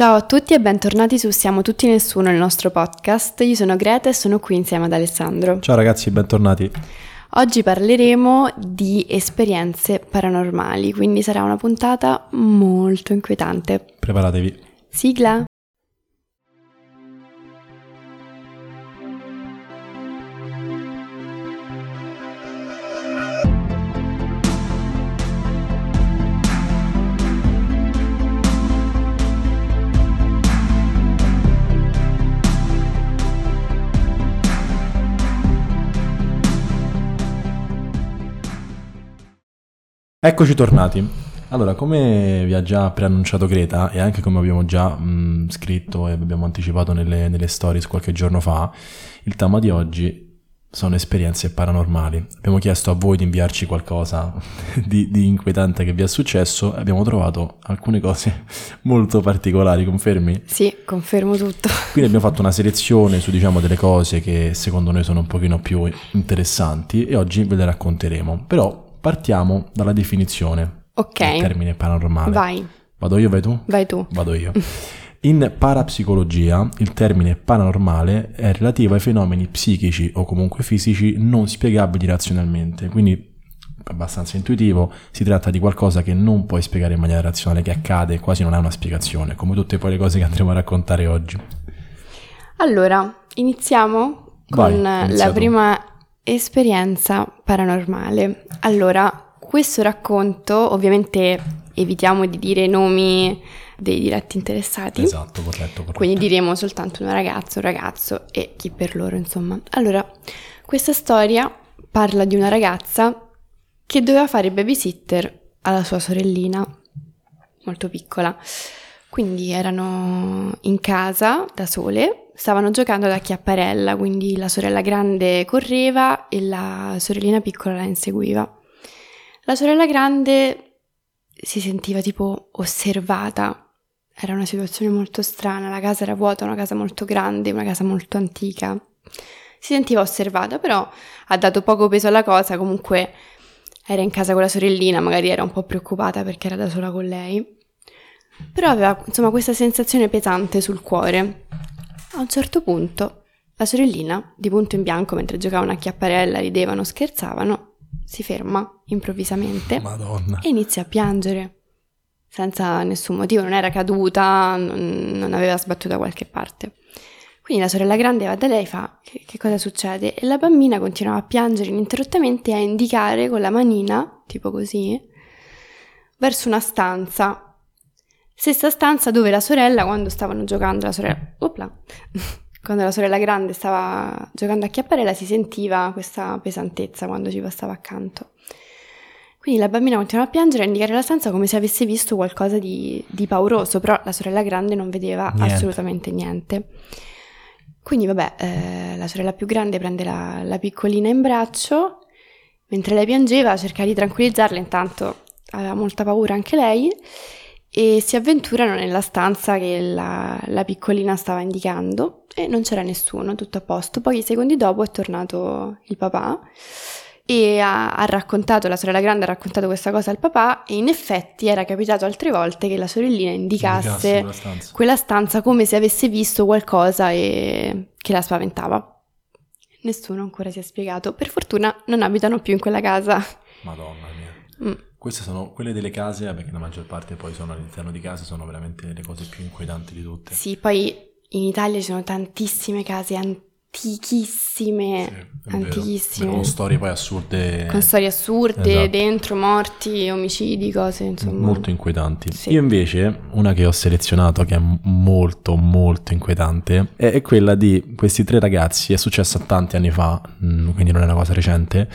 Ciao a tutti e bentornati su Siamo tutti nessuno, il nostro podcast. Io sono Greta e sono qui insieme ad Alessandro. Ciao ragazzi, bentornati. Oggi parleremo di esperienze paranormali, quindi sarà una puntata molto inquietante. Preparatevi. Sigla! Eccoci tornati. Allora, come vi ha già preannunciato Greta e anche come abbiamo già mh, scritto e abbiamo anticipato nelle, nelle stories qualche giorno fa, il tema di oggi sono esperienze paranormali. Abbiamo chiesto a voi di inviarci qualcosa di, di inquietante che vi è successo e abbiamo trovato alcune cose molto particolari, confermi? Sì, confermo tutto. Quindi abbiamo fatto una selezione su diciamo delle cose che secondo noi sono un pochino più interessanti e oggi ve le racconteremo. Però partiamo dalla definizione Ok, del termine paranormale. vai, Vado io, vai tu? vai tu. Vado io. In parapsicologia il termine paranormale è relativo ai fenomeni psichici o comunque fisici non spiegabili razionalmente, quindi abbastanza intuitivo, si tratta di qualcosa che non puoi spiegare in maniera razionale, che accade quasi non ha una spiegazione, come tutte poi le cose che andremo a raccontare oggi. Allora, iniziamo Vai, con inizia la prima esperienza paranormale. Allora, questo racconto, ovviamente evitiamo di dire i nomi dei diretti interessati. Esatto, corretto, corretto. Quindi diremo soltanto una ragazza, un ragazzo e chi per loro, insomma. Allora, questa storia parla di una ragazza che doveva fare babysitter alla sua sorellina, molto piccola. Quindi erano in casa da sole, stavano giocando ad acchiapparella, quindi la sorella grande correva e la sorellina piccola la inseguiva. La sorella grande si sentiva tipo osservata. Era una situazione molto strana, la casa era vuota, una casa molto grande, una casa molto antica. Si sentiva osservata, però ha dato poco peso alla cosa, comunque era in casa con la sorellina, magari era un po' preoccupata perché era da sola con lei. Però aveva insomma questa sensazione pesante sul cuore. A un certo punto la sorellina, di punto in bianco mentre giocavano a chiapparella, ridevano, scherzavano, si ferma improvvisamente Madonna. e inizia a piangere senza nessun motivo, non era caduta, non, non aveva sbattuto da qualche parte. Quindi la sorella grande va da lei e fa che, che cosa succede? E la bambina continuava a piangere ininterrottamente e a indicare con la manina, tipo così, verso una stanza. Stessa stanza dove la sorella, quando stavano giocando, la sorella... Opla! quando la sorella grande stava giocando a chiapparella si sentiva questa pesantezza quando ci passava accanto. Quindi la bambina continuava a piangere e a indicare la stanza come se avesse visto qualcosa di, di pauroso, però la sorella grande non vedeva Niente. assolutamente niente. Quindi vabbè, eh, la sorella più grande prende la, la piccolina in braccio, mentre lei piangeva cerca di tranquillizzarla, intanto aveva molta paura anche lei, e si avventurano nella stanza che la, la piccolina stava indicando e non c'era nessuno, tutto a posto. Pochi secondi dopo è tornato il papà e ha, ha raccontato, la sorella grande ha raccontato questa cosa al papà e in effetti era capitato altre volte che la sorellina indicasse Indicasse quella stanza. quella stanza come se avesse visto qualcosa e che la spaventava. Nessuno ancora si è spiegato. Per fortuna non abitano più in quella casa. Madonna mia. Mm. Queste sono quelle delle case, che la maggior parte poi sono all'interno di case, sono veramente le cose più inquietanti di tutte. Sì, poi in Italia ci sono tantissime case antichissime, Sì, vero. antichissime. Con storie poi assurde. con storie assurde, Esatto. dentro morti, omicidi, cose, insomma. Molto inquietanti. Sì. Io invece, una che ho selezionato che è molto molto inquietante, è, quella di questi tre ragazzi, è successa tanti anni fa, mm, quindi non è una cosa recente.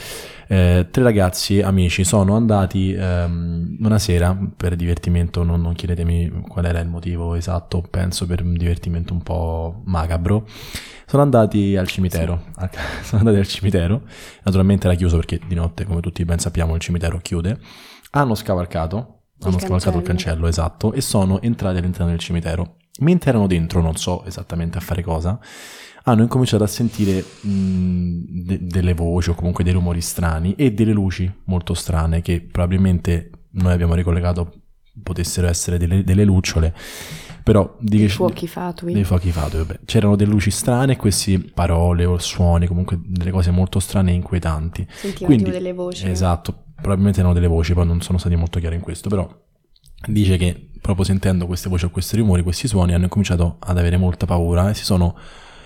Eh, tre ragazzi amici sono andati ehm, una sera per divertimento, non, non chiedetemi qual era il motivo esatto, penso per un divertimento un po' macabro. Sono andati al cimitero, sono andati al cimitero, naturalmente era chiuso perché di notte, come tutti ben sappiamo, il cimitero chiude. Hanno scavalcato, Il hanno scavalcato il cancello. cancello, esatto, e sono entrati all'interno del cimitero. Mentre erano dentro, non so esattamente a fare cosa, hanno incominciato a sentire mh, de- delle voci o comunque dei rumori strani e delle luci molto strane che probabilmente noi abbiamo ricollegato potessero essere delle, delle lucciole, Però di Dei fuochi fatui. dei fuochi fatui, vabbè. C'erano delle luci strane e queste parole o suoni, comunque delle cose molto strane e inquietanti. Sentiva Quindi- tipo delle voci. Esatto, probabilmente erano delle voci, poi non sono stati molto chiari in questo, però dice che proprio sentendo queste voci o questi rumori, questi suoni, hanno cominciato ad avere molta paura e si sono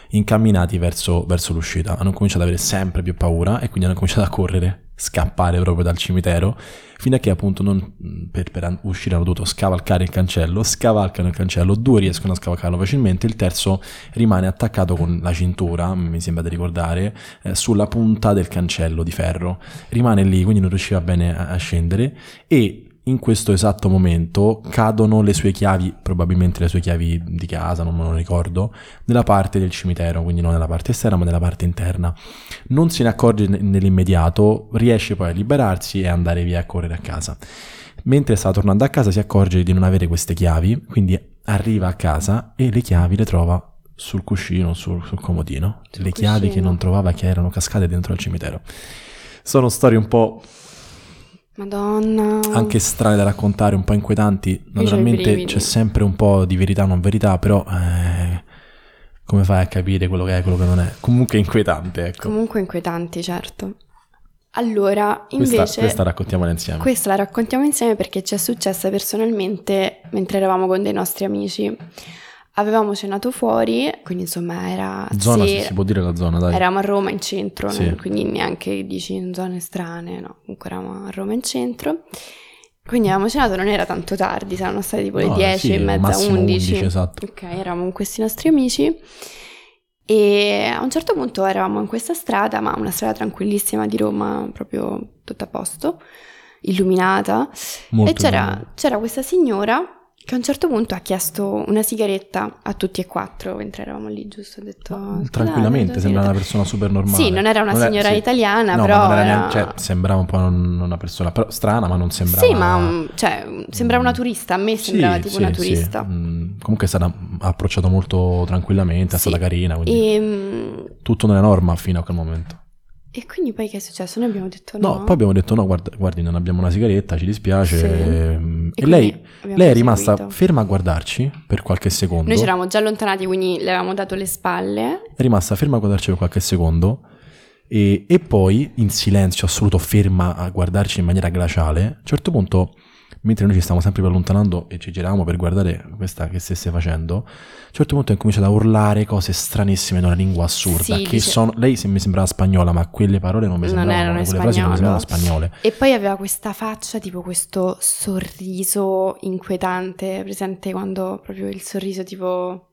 incamminati verso, verso l'uscita. Hanno cominciato ad avere sempre più paura e quindi hanno cominciato a correre, scappare proprio dal cimitero, fino a che appunto non- per, per an- uscire hanno dovuto scavalcare il cancello, scavalcano il cancello, due riescono a scavalcarlo facilmente, il terzo rimane attaccato con la cintura, mi sembra di ricordare, eh, sulla punta del cancello di ferro. Rimane lì, quindi non riusciva bene a, a scendere e in questo esatto momento cadono le sue chiavi, probabilmente le sue chiavi di casa, non me lo ricordo, nella parte del cimitero, quindi non nella parte esterna ma nella parte interna. Non se ne accorge ne- nell'immediato, riesce poi a liberarsi e andare via a correre a casa. Mentre sta tornando a casa si accorge di non avere queste chiavi, quindi arriva a casa e le chiavi le trova sul cuscino, sul, sul comodino. Sul le chiavi che cuscino. non trovava che erano cascate dentro al cimitero. Sono storie un po' Madonna. anche strane da raccontare, un po' inquietanti. Naturalmente c'è sempre un po' di verità non verità, però eh, come fai a capire quello che è e quello che non è? Comunque inquietante, ecco. Comunque inquietanti, certo. Allora, invece... questa, questa raccontiamola insieme. Questa la raccontiamo insieme perché ci è successa personalmente mentre eravamo con dei nostri amici. Avevamo cenato fuori, quindi insomma era zona, sera, se si può dire la zona, dai. eravamo a Roma in centro, Sì. non- quindi neanche dici in zone strane, no, comunque eravamo a Roma in centro. Quindi avevamo cenato, non era tanto tardi, saranno state tipo le No, 10 sì, e mezza, massimo 11. 11, esatto. Ok, eravamo con questi nostri amici e a un certo punto eravamo in questa strada, ma una strada tranquillissima di Roma, proprio tutta a posto, illuminata. Molto e c'era, c'era questa signora che a un certo punto ha chiesto una sigaretta a tutti e quattro mentre eravamo lì, giusto? Ha detto, "Scusate, Tranquillamente, sembra una sigaretta". persona super normale. Sì, non era una signora sì. italiana, No, però non era neanche- cioè, sembrava un po' un- una persona però strana, ma non sembrava... Sì, ma cioè, sembrava una turista, a me Sì, sembrava tipo sì, una turista. Mm, Comunque è stata ha approcciato molto tranquillamente, è stata carina, quindi E, mm, tutto nella norma fino a quel momento. E quindi poi che è successo? Noi abbiamo detto No, no. poi abbiamo detto no, guarda, guardi, non abbiamo una sigaretta, ci dispiace. Sì. ehm, E E, lei, lei è rimasta proseguito. ferma a guardarci per qualche secondo. Noi ci eravamo già allontanati, quindi le avevamo dato le spalle. È rimasta ferma a guardarci per qualche secondo e, e poi in silenzio assoluto ferma a guardarci in maniera glaciale. A un certo punto, mentre noi ci stavamo sempre più allontanando e ci giravamo per guardare questa che stesse facendo, a un certo punto ha cominciato a urlare cose stranissime in una lingua assurda. Sì, che dice- sono, lei mi sembrava spagnola, ma quelle parole non mi Non sembravano, quelle frasi non mi spagnolo. sembravano spagnole. E poi aveva questa faccia, tipo questo sorriso inquietante, presente quando proprio il sorriso tipo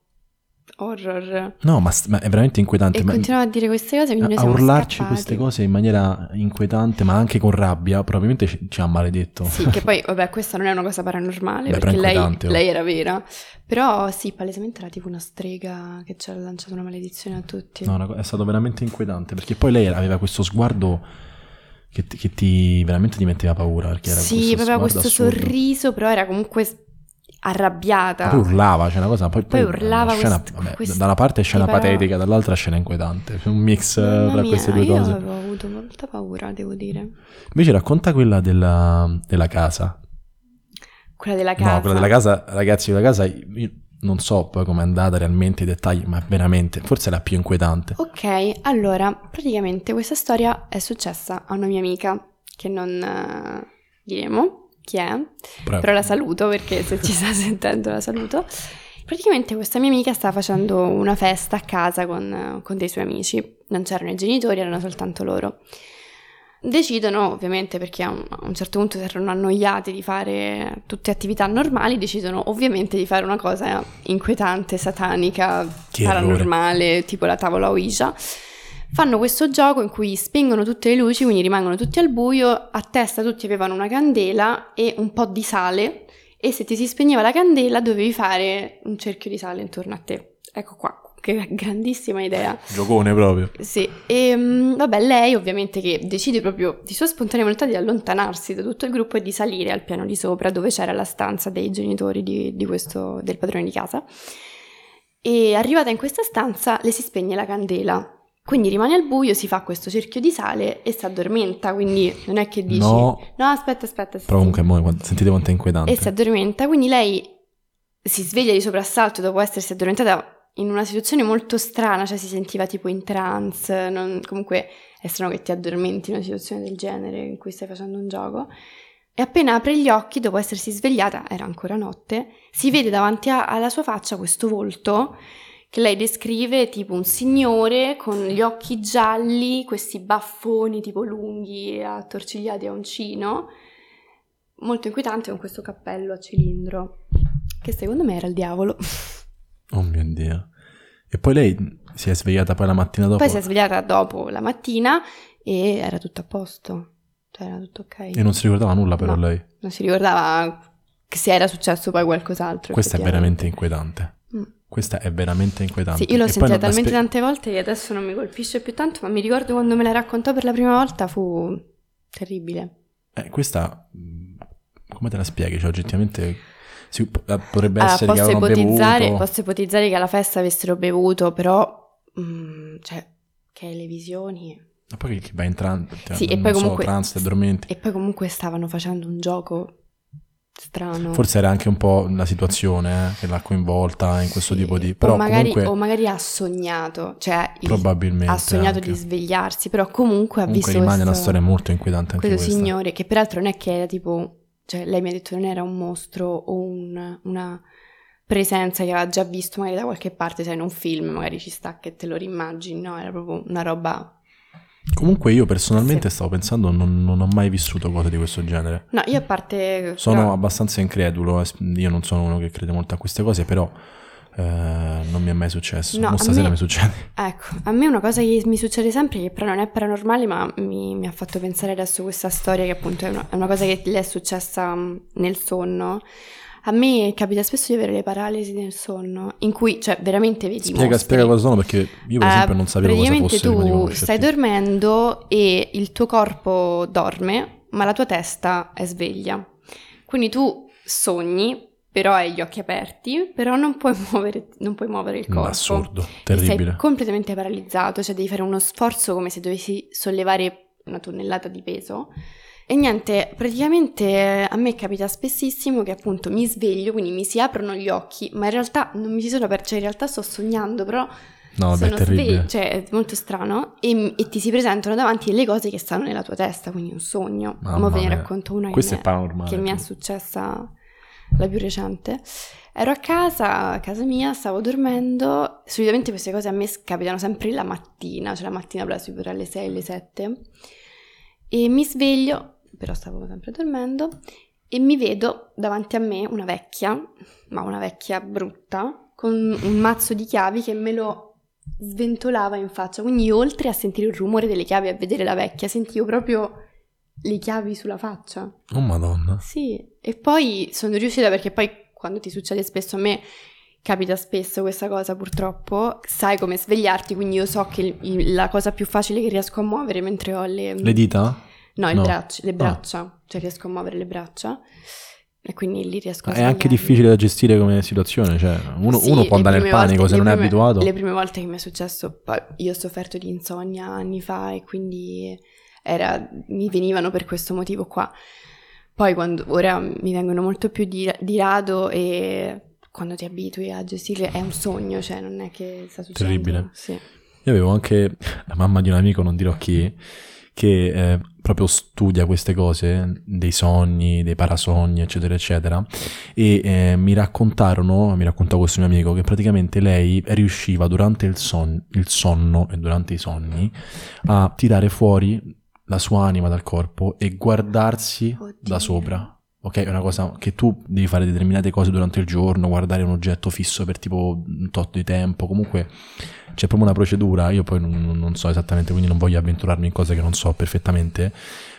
horror. No, ma, ma è veramente inquietante. E ma- continuava a dire queste cose, quindi noi a siamo urlarci scappati. queste cose in maniera inquietante, ma anche con rabbia, probabilmente ci, ci ha maledetto. Sì, che poi, vabbè, questa non è una cosa paranormale, Beh, perché lei, oh. lei era vera. Però sì, palesemente era tipo una strega che ci ha lanciato una maledizione a tutti. No, è stato veramente inquietante perché poi lei aveva questo sguardo che, ti- che ti veramente ti metteva paura. Perché era sì, questo aveva sguardo questo assurdo. sorriso, però era comunque arrabbiata. Poi urlava, c'è una cosa. Poi, Poi poi urlava scena, quest- vabbè, questi da una parte scena parole. patetica, dall'altra scena inquietante. Un mix eh, Mamma tra mia, queste due io cose. avevo avuto molta paura, devo dire. Invece racconta quella della, della casa. Quella della casa. No, quella della casa, ragazzi, quella casa, io non so poi com'è andata realmente i dettagli, ma veramente, forse è la più inquietante. Ok, allora, praticamente questa storia è successa a una mia amica, che non eh, diremo chi è, Prego. però la saluto perché se ci sta sentendo la saluto. Praticamente questa mia amica stava facendo una festa a casa con, con dei suoi amici, non c'erano i genitori, erano soltanto loro. Decidono, ovviamente, perché a un, a un certo punto si erano annoiati di fare tutte attività normali, decidono ovviamente di fare una cosa inquietante, satanica, Che errore. paranormale, tipo la tavola Ouija. Fanno questo gioco in cui spengono tutte le luci, quindi rimangono tutti al buio, a testa tutti avevano una candela e un po' di sale e se ti si spegneva la candela dovevi fare un cerchio di sale intorno a te. Ecco qua, che grandissima idea. Giocone proprio. Sì, e mm, vabbè, lei ovviamente che decide proprio di sua spontanea volontà di allontanarsi da tutto il gruppo e di salire al piano di sopra dove c'era la stanza dei genitori di, di questo, del padrone di casa. E arrivata in questa stanza le si spegne la candela. Quindi rimane al buio, si fa questo cerchio di sale e si addormenta, quindi non è che dici... No. No, aspetta, aspetta. Però comunque mo, sentite quanto è inquietante. E si addormenta, quindi lei si sveglia di soprassalto dopo essersi addormentata in una situazione molto strana, cioè si sentiva tipo in trance, non, comunque è strano che ti addormenti in una situazione del genere in cui stai facendo un gioco. E appena apre gli occhi, dopo essersi svegliata, era ancora notte, si vede davanti a, alla sua faccia questo volto che lei descrive tipo un signore con gli occhi gialli, questi baffoni tipo lunghi attorcigliati a uncino, molto inquietante con questo cappello a cilindro, che secondo me era il diavolo. Oh mio Dio. E poi lei si è svegliata poi la mattina dopo? Poi si è svegliata dopo la mattina e era tutto a posto, cioè era tutto ok. E non si ricordava nulla però No. lei? Non si ricordava che se era successo poi qualcos'altro. Questa è veramente inquietante. Mm. Questa è veramente inquietante. Sì, io l'ho sentita talmente spe- tante volte che adesso non mi colpisce più tanto, ma mi ricordo quando me la raccontò per la prima volta fu terribile. Eh, questa, mh, come te la spieghi? Cioè, oggettivamente si- eh, potrebbe Allora, essere che posso ipotizzare, bevuto. posso ipotizzare che alla festa avessero bevuto, però, mm, cioè, che le visioni... Ma poi che vai in trance, cioè, Sì, e so, comunque- addormenti. E poi comunque stavano facendo un gioco strano. Forse era anche un po' la situazione eh, che l'ha coinvolta in questo tipo di... Però o, magari, comunque o magari ha sognato, cioè il- probabilmente ha sognato anche. di svegliarsi, però comunque ha Comunque visto rimane questo, una storia molto inquietante anche questo questa. signore che peraltro non è che era tipo, cioè lei mi ha detto che non era un mostro o un- una presenza che aveva già visto magari da qualche parte, sai, in un film magari ci sta che te lo rimmagini, no, era proprio una roba... Comunque io personalmente Sì. stavo pensando, non, non ho mai vissuto cose di questo genere. No, io a parte... Sono però- abbastanza incredulo, eh, io non sono uno che crede molto a queste cose, però eh, non mi è mai successo. No, stasera me- mi succede. Ecco, a me una cosa che mi succede sempre, che però non è paranormale, ma mi, mi ha fatto pensare adesso questa storia, che appunto è una, è una cosa che le è successa nel sonno. A me capita spesso di avere le paralisi nel sonno, in cui, cioè, veramente vedi Spiega, mostri. spiega cosa sono perché io per Eh, esempio non sapevo cosa fosse tu stai dormendo e il tuo corpo dorme, ma la tua testa è sveglia. Quindi tu sogni, però hai gli occhi aperti, però non puoi muovere, non puoi muovere il corpo. Assurdo, E terribile. Sei completamente paralizzato, cioè devi fare uno sforzo come se dovessi sollevare una tonnellata di peso. E niente, praticamente a me capita spessissimo che appunto mi sveglio, quindi mi si aprono gli occhi, ma in realtà non mi si sono aperti, cioè in realtà sto sognando, però No, sono terribile. sveglia, cioè è molto strano, e, e ti si presentano davanti delle cose che stanno nella tua testa, quindi un sogno. Mamma Ora ve ne racconto una che paranormale. che mi è successa la più recente. Ero a casa, a casa mia, stavo dormendo. Solitamente queste cose a me capitano sempre la mattina, cioè la mattina presto, per alle 6, alle 7. E mi sveglio, però stavo sempre dormendo, e mi vedo davanti a me una vecchia, ma una vecchia brutta, con un mazzo di chiavi che me lo sventolava in faccia. Quindi io, oltre a sentire il rumore delle chiavi e a vedere la vecchia, sentivo proprio le chiavi sulla faccia. Oh madonna. Sì, e poi sono riuscita perché poi quando ti succede spesso a me capita spesso questa cosa purtroppo, sai come svegliarti, quindi io so che la cosa più facile che riesco a muovere mentre ho le... Le dita? No, il No. braccio- le Ah. braccia, cioè riesco a muovere le braccia e quindi lì riesco a È anche difficile da gestire come situazione, cioè uno, Sì, uno può andare nel prime panico volte- se non è prime- abituato. Le prime volte che mi è successo, io ho sofferto di insonnia anni fa e quindi era- mi venivano per questo motivo qua. Poi quando, ora mi vengono molto più di, di rado e quando ti abitui a gestirle è un sogno, cioè non è che sta succedendo. Terribile. Sì. Io avevo anche la mamma di un amico, non dirò chi, che eh, proprio studia queste cose, dei sogni, dei parasogni, eccetera, eccetera. E eh, mi raccontarono, mi raccontò questo mio amico, che praticamente lei riusciva durante il, son- il sonno e durante i sogni a tirare fuori la sua anima dal corpo e guardarsi Oddio. da sopra. Ok, è una cosa che tu devi fare determinate cose durante il giorno, guardare un oggetto fisso per tipo un tot di tempo, comunque c'è proprio una procedura, io poi non, non so esattamente, quindi non voglio avventurarmi in cose che non so perfettamente,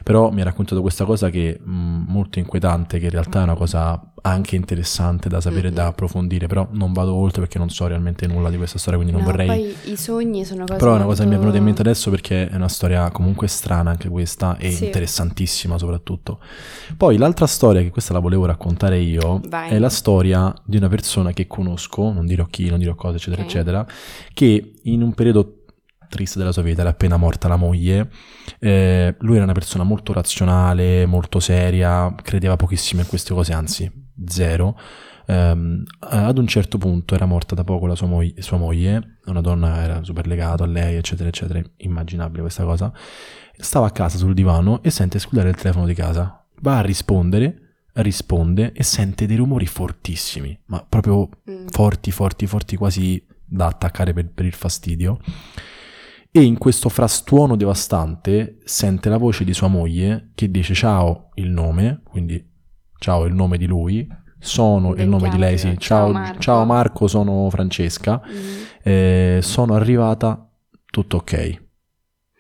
però mi ha raccontato questa cosa che è molto inquietante, che in realtà è una cosa anche interessante da sapere, Mm-mm. da approfondire, però non vado oltre perché non so realmente nulla di questa storia, quindi non No, vorrei... Poi i sogni sono cose Però è una cosa che mi è venuta in mente molto- adesso perché è una storia comunque strana anche questa e Sì. interessantissima soprattutto. Poi l'altra storia, che questa la volevo raccontare io, Vai. è la storia di una persona che conosco, non dirò chi, non dirò cosa, eccetera, Ok. eccetera, che in un periodo triste della sua vita, era appena morta la moglie, eh, lui era una persona molto razionale, molto seria, credeva pochissimo in queste cose, anzi zero. ehm, ad un certo punto era morta da poco la sua, mo- sua moglie, una donna era super legata a lei, eccetera, eccetera, immaginabile questa cosa. Stava a casa sul divano e sente squillare il telefono di casa. Va a rispondere, risponde e sente dei rumori fortissimi, ma proprio Mm. forti, forti, forti, quasi da attaccare per, per il fastidio. E in questo frastuono devastante sente la voce di sua moglie che dice ciao il nome, quindi ciao il nome di lui, sono il nome di lei, sì, ciao, ciao Marco. ciao Marco, sono Francesca, Mm. eh, sono arrivata, tutto ok.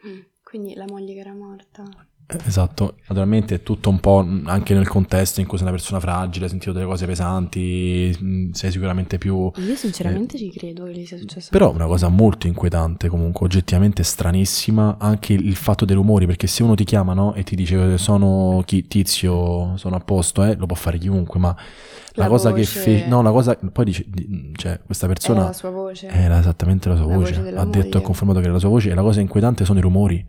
Mm. Quindi la moglie che era morta. Eh, Esatto, naturalmente è tutto un po' anche nel contesto in cui sei una persona fragile, hai sentito delle cose pesanti, mh, sei sicuramente più... Io sinceramente ci credo che gli sia successo. Eh. Però una cosa molto inquietante comunque, oggettivamente stranissima, anche il fatto dei rumori, perché se uno ti chiama no, e ti dice sono chi, tizio, sono a posto, eh, lo può fare chiunque, ma la, La cosa che voce- fece... No, la cosa... Poi dice, di- cioè questa Era persona la sua voce. era esattamente la sua La voce, voce ha detto e confermato che era la sua voce e la cosa inquietante sono i rumori.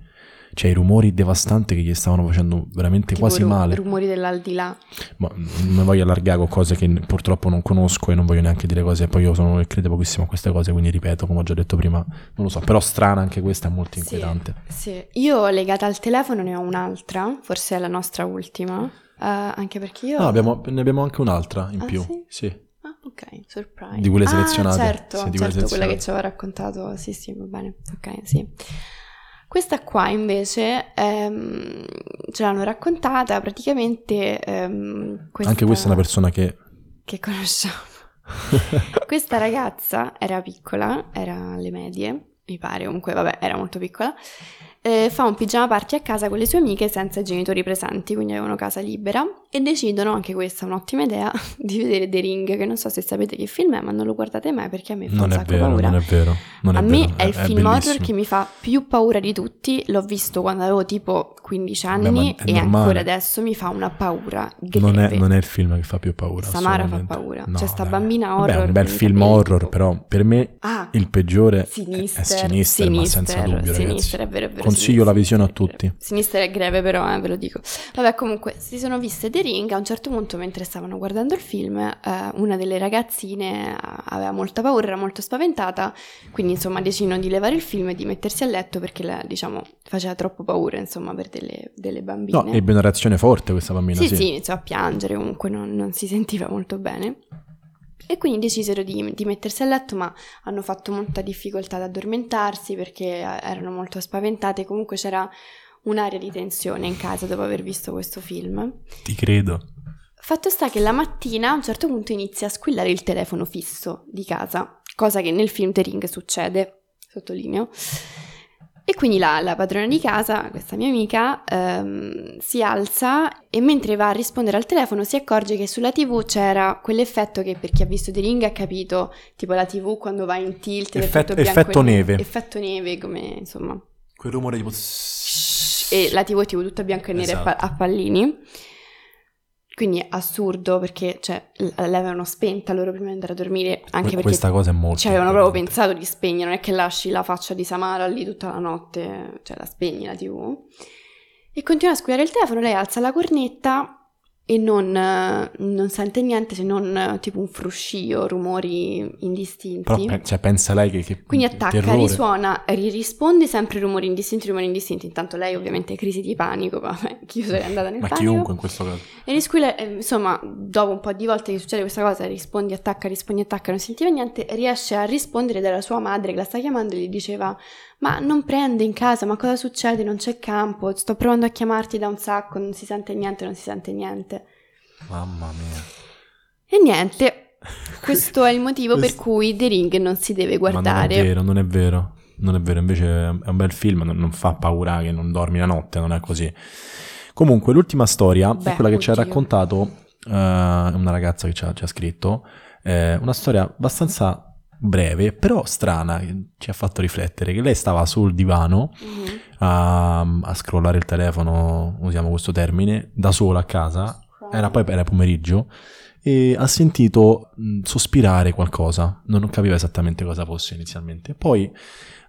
Cioè i rumori devastanti che gli stavano facendo veramente Tipo quasi ru- male. rumori dell'aldilà. Ma non mi voglio allargare con cose che purtroppo non conosco e non voglio neanche dire cose. Poi io sono, credo pochissimo a queste cose, quindi ripeto, come ho già detto prima, non lo so. Però strana anche questa, è molto inquietante. Sì, io legata al telefono ne ho un'altra, forse è la nostra ultima, eh, anche perché io... No, abbiamo- ne abbiamo anche un'altra in Ah, più. sì? Sì. Ah, ok, surprise. Di quelle Ah, selezionate. certo, Sì, di quelle certo, quella selezionate. che ci aveva raccontato, sì, sì, va bene, ok, sì. Questa qua invece ehm, ce l'hanno raccontata praticamente... ehm, Anche questa è una persona che... che conosciamo. Questa ragazza era piccola, era alle medie, mi pare, comunque vabbè, era molto piccola. eh, fa un pigiama party a casa con le sue amiche senza i genitori presenti, quindi avevano casa libera e decidono, anche questa è un'ottima idea, di vedere The Ring, che non so se sapete che film è, ma non lo guardate mai perché a me fa Non un è sacco vero, paura. non è vero. Non a è me vero, è il film horror bellissimo. che mi fa più paura di tutti, l'ho visto quando avevo tipo 15 Beh, anni è e normale. ancora adesso mi fa una paura. Non è, non è il film che fa più paura. Samara fa paura. No, C'è sta dai. bambina Vabbè, è horror un bel film horror, tipo- però per me Ah, il peggiore è- Sinister, è Sinister, ma senza Sinister, dubbio, ragazzi. Sinister, è vero, è vero. Consiglio Sinister, la visione a è tutti. Sinister è greve però, eh, ve lo dico. Vabbè, comunque, si sono viste The Ring, a un certo punto mentre stavano guardando il film, eh, una delle ragazzine aveva molta paura, era molto spaventata, quindi insomma decidono di levare il film e di mettersi a letto perché, la- diciamo, faceva troppo paura, insomma, per delle, delle bambine. No, ebbe una reazione forte questa bambina, Sì, sì. sì, iniziò a piangere, comunque non, non si sentiva molto bene. E quindi decisero di, di mettersi a letto, ma hanno fatto molta difficoltà ad addormentarsi perché eh, erano molto spaventate. Comunque c'era un'area di tensione in casa dopo aver visto questo film. Ti credo. Fatto sta che la mattina a un certo punto inizia a squillare il telefono fisso di casa, cosa che nel film The Ring succede, sottolineo. E quindi la, la padrona di casa, questa mia amica, ehm, si alza e mentre va a rispondere al telefono si accorge che sulla TV c'era quell'effetto che per chi ha visto The Ring ha capito, tipo la TV quando va in tilt, Effetto- effetto neve. Effetto neve, come insomma Quel rumore tipo... e la TV è tipo tutta bianca e nera Esatto. a pa- a pallini. Quindi assurdo perché cioè, l'avevano spenta loro prima di andare a dormire, anche perché Questa cosa è molto... ci avevano proprio pensato di spegnere, non è che lasci la faccia di Samara lì tutta la notte, cioè la spegni la TV. E continua a squillare il telefono, lei alza la cornetta e non, non sente niente se non tipo un fruscio, rumori indistinti. Però pe- cioè, pensa lei che... che Quindi attacca, terrore. risuona, ri- risponde sempre rumori indistinti, rumori indistinti. Intanto lei ovviamente crisi di panico, vabbè, chi sarei andata nel Ma panico. chiunque in questo caso. E risquilla, eh, insomma, dopo un po' di volte che succede questa cosa, rispondi, attacca, rispondi, attacca, non sentiva niente, riesce a rispondere dalla sua madre che la sta chiamando e gli diceva ma non prende in casa, ma cosa succede? Non c'è campo, sto provando a chiamarti da un sacco, non si sente niente, non si sente niente. Mamma mia. E niente, questo è il motivo per cui The Ring non si deve Ma non è guardare. vero, non è vero. Non è vero, invece è un bel film, non, non fa paura che non dormi la notte, non è così. Comunque, l'ultima storia Beh, è quella che ci ha oddio. raccontato eh, una ragazza che ci ha, ci ha scritto. eh, una storia abbastanza breve, però strana, ci ha fatto riflettere. Che lei stava sul divano Mhm. a, a scrollare il telefono, usiamo questo termine, da sola a casa. Era poi era pomeriggio e ha sentito mh, sospirare qualcosa, non capiva esattamente cosa fosse inizialmente. Poi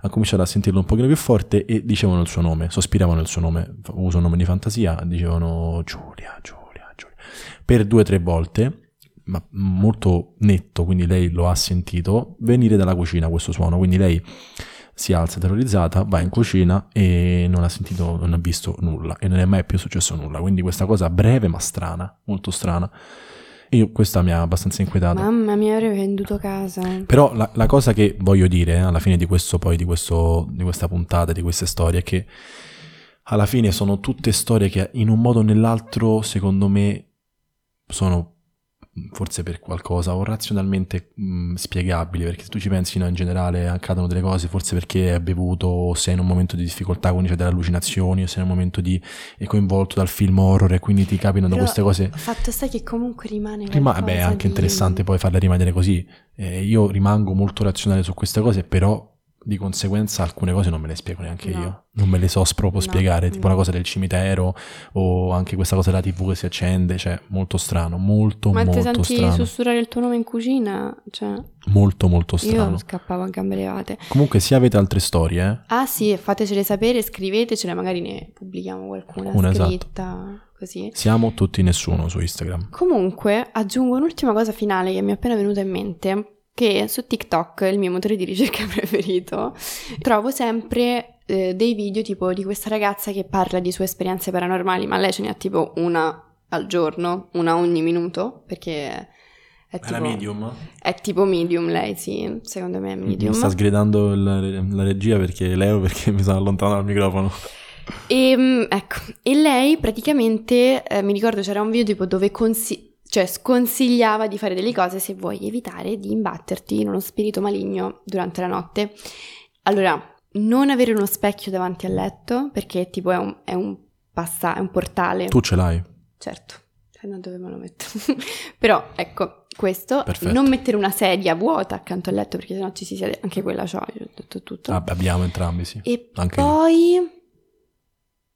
ha cominciato a sentirlo un pochino più forte e dicevano il suo nome, sospiravano il suo nome, uso un nome di fantasia, dicevano Giulia, Giulia, Giulia. Per due o tre volte, ma molto netto, quindi lei lo ha sentito, venire dalla cucina questo suono, quindi lei si alza terrorizzata, va in cucina e non ha sentito, non ha visto nulla e non è mai più successo nulla, quindi questa cosa breve ma strana, molto strana. Io questa mi ha abbastanza inquietato. Mamma mia, avrei venduto casa. Però la, la cosa che voglio dire eh, alla fine di questo, poi di, questo, di questa puntata, di queste storie, è che alla fine sono tutte storie che in un modo o nell'altro, secondo me, sono forse per qualcosa o razionalmente mh, spiegabili, perché se tu ci pensi no, in generale accadono delle cose, forse perché hai bevuto o sei in un momento di difficoltà, quindi c'è delle allucinazioni, o sei in un momento di è coinvolto dal film horror e quindi ti capitano Però queste cose. Fatto sta che comunque rimane Rima- qualcosa beh, è anche di- interessante poi farle rimanere così. Eh, io rimango molto razionale su queste cose, però di conseguenza alcune cose non me le spiego neanche No. io. Non me le so proprio No, spiegare, tipo no. la cosa del cimitero o anche questa cosa della TV che si accende, cioè molto strano, molto Ma ti molto senti strano. sussurrare il tuo nome in cucina? Cioè, Molto molto strano. io scappavo a gambe levate. Comunque se avete altre storie, eh, Ah sì, fatecele sapere, scrivetecele, magari ne pubblichiamo qualcuna Una, esatto. scritta, così. siamo tutti nessuno su Instagram. Comunque, aggiungo un'ultima cosa finale che mi è appena venuta in mente, che su TikTok, il mio motore di ricerca preferito, trovo sempre eh, dei video tipo di questa ragazza che parla di sue esperienze paranormali, ma lei ce ne ha tipo una al giorno, una ogni minuto, perché è tipo, medium? è tipo medium lei, sì, secondo me è medium. Mi sta sgridando la, la regia perché Leo perché mi sono allontanato dal microfono. E, mm, ecco, e lei praticamente, eh, mi ricordo c'era un video tipo dove consi- cioè, sconsigliava di fare delle cose se vuoi evitare di imbatterti in uno spirito maligno durante la notte. Allora, non avere uno specchio davanti al letto, perché tipo è un, è un, passa- è un portale. Tu ce l'hai? Certo, cioè, non dove me lo metto. Però, ecco, questo, Perfetto. non mettere una sedia vuota accanto al letto, perché sennò ci si siede, anche quella c'ho, io ho detto tutto. Ah, abbiamo entrambi, sì. E Anche io.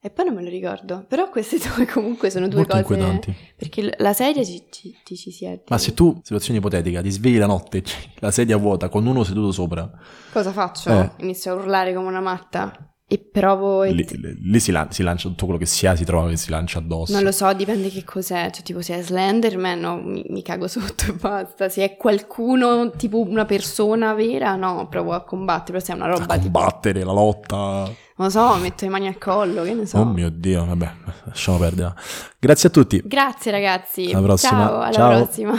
E poi non me lo ricordo. Però queste due comunque sono due Molto cose... inquietanti. Perché la sedia ci, ci, ti ci siedi. Ma se tu, situazione ipotetica, ti svegli la notte, la sedia vuota con uno seduto sopra, Cosa faccio? Eh. Inizio a urlare come una matta. E provo... e lì, lì si, lan- si lancia tutto quello che si ha, si trova che si lancia addosso. Non lo so, dipende che cos'è. Cioè, tipo, se è Slenderman, no, mi, mi cago sotto e basta. Se è qualcuno, tipo una persona vera, no, provo a combattere. Però se è una A roba tipo... combattere, la lotta. Non lo so, metto le mani al collo, che ne so. Oh mio Dio, vabbè, lasciamo perdere. Grazie a tutti. Grazie ragazzi. Alla prossima. Ciao, alla Ciao. prossima.